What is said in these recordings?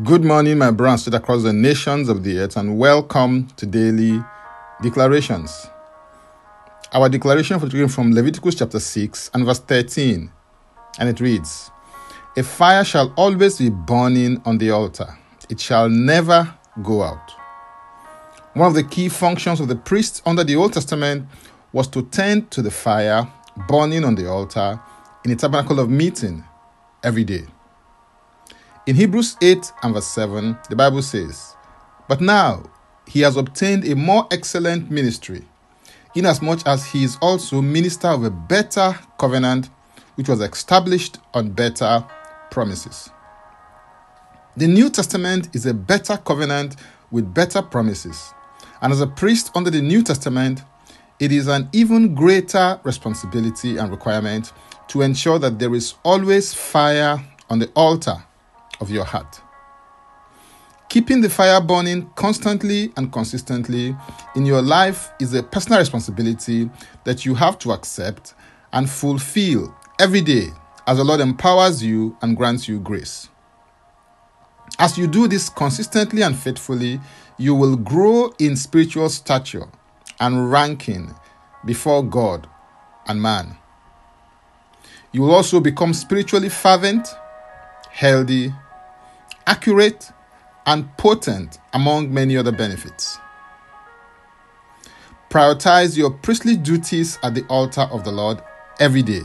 Good morning, my brothers across the nations of the earth, and welcome to Daily Declarations. Our declaration for today from Leviticus chapter 6 and verse 13, and it reads A fire shall always be burning on the altar, it shall never go out. One of the key functions of the priest under the Old Testament was to tend to the fire burning on the altar in the tabernacle of meeting every day. In Hebrews 8 and verse 7, the Bible says, But now he has obtained a more excellent ministry, inasmuch as he is also minister of a better covenant, which was established on better promises. The New Testament is a better covenant with better promises. And as a priest under the New Testament, it is an even greater responsibility and requirement to ensure that there is always fire on the altar of your heart. Keeping the fire burning constantly and consistently in your life is a personal responsibility that you have to accept and fulfill every day as the Lord empowers you and grants you grace. As you do this consistently and faithfully, you will grow in spiritual stature and ranking before God and man. You will also become spiritually fervent, healthy, accurate, and potent among many other benefits. Prioritize your priestly duties at the altar of the Lord every day.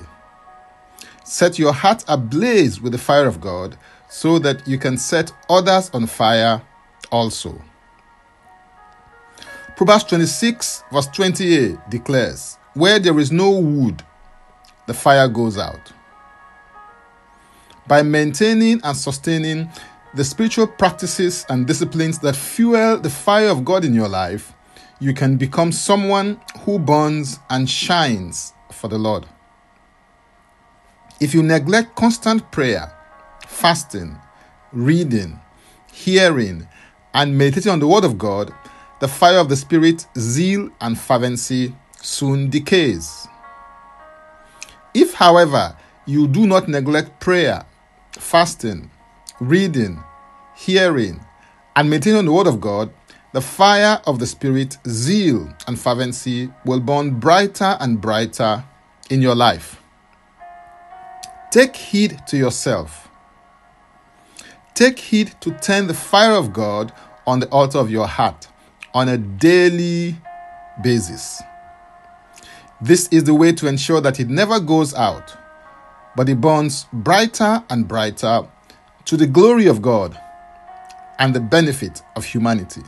Set your heart ablaze with the fire of God so that you can set others on fire also. Proverbs 26, verse 28 declares, Where there is no wood, the fire goes out. By maintaining and sustaining the spiritual practices and disciplines that fuel the fire of God in your life, you can become someone who burns and shines for the Lord. If you neglect constant prayer, fasting, reading, hearing, and meditating on the Word of God, the fire of the Spirit, zeal, and fervency soon decays. If, however, you do not neglect prayer, fasting, reading, hearing, and on the Word of God, the fire of the Spirit, zeal, and fervency will burn brighter and brighter in your life. Take heed to yourself. Take heed to tend the fire of God on the altar of your heart on a daily basis. This is the way to ensure that it never goes out, but it burns brighter and brighter to the glory of God and the benefit of humanity.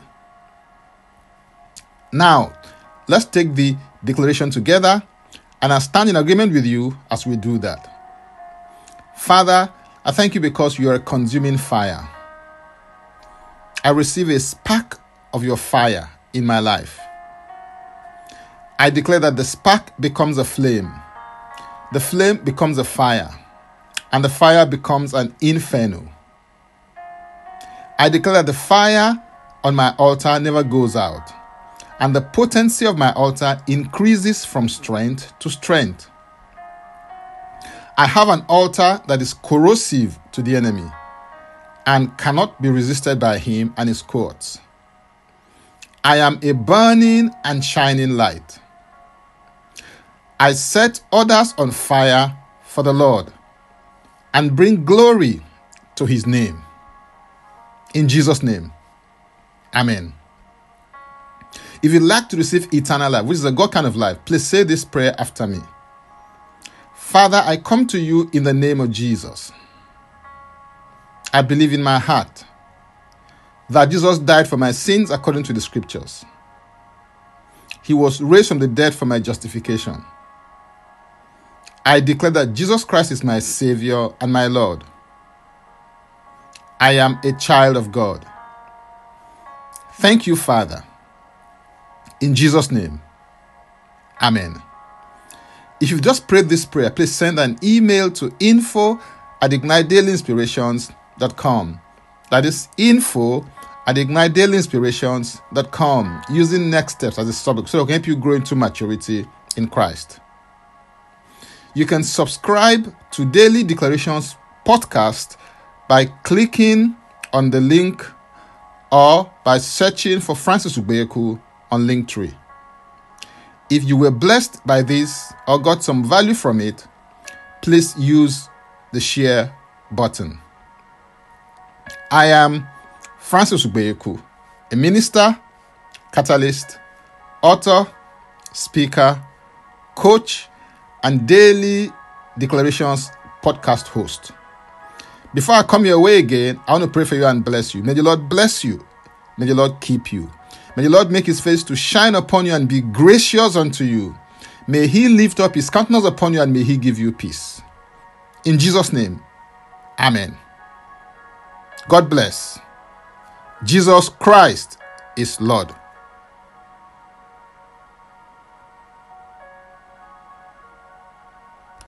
Now, let's take the declaration together, and I stand in agreement with you as we do that. Father, I thank you because you are a consuming fire. I receive a spark of your fire in my life. I declare that the spark becomes a flame, the flame becomes a fire, and the fire becomes an inferno. I declare that the fire on my altar never goes out, and the potency of my altar increases from strength to strength. I have an altar that is corrosive to the enemy and cannot be resisted by him and his courts. I am a burning and shining light. I set others on fire for the Lord and bring glory to his name. In Jesus' name, Amen. If you'd like to receive eternal life, which is a God kind of life, please say this prayer after me. Father, I come to you in the name of Jesus. I believe in my heart that Jesus died for my sins according to the scriptures. He was raised from the dead for my justification. I declare that Jesus Christ is my Savior and my Lord. I am a child of God. Thank you, Father. In Jesus' name, Amen. If you've just prayed this prayer, please send an email to info at ignitedailyinspirations.com. That is info at ignitedailyinspirations.com using next steps as a subject so I can help you grow into maturity in Christ. You can subscribe to Daily Declarations podcast by clicking on the link or by searching for Francis Ubeyeku on Linktree. If you were blessed by this or got some value from it, please use the share button. I am Francis Ubeyeku, a minister, catalyst, author, speaker, coach, and daily declarations podcast host. Before I come your way again, I want to pray for you and bless you. May the Lord bless you. May the Lord keep you. May the Lord make his face to shine upon you and be gracious unto you. May he lift up his countenance upon you and may he give you peace. In Jesus' name, Amen. God bless. Jesus Christ is Lord.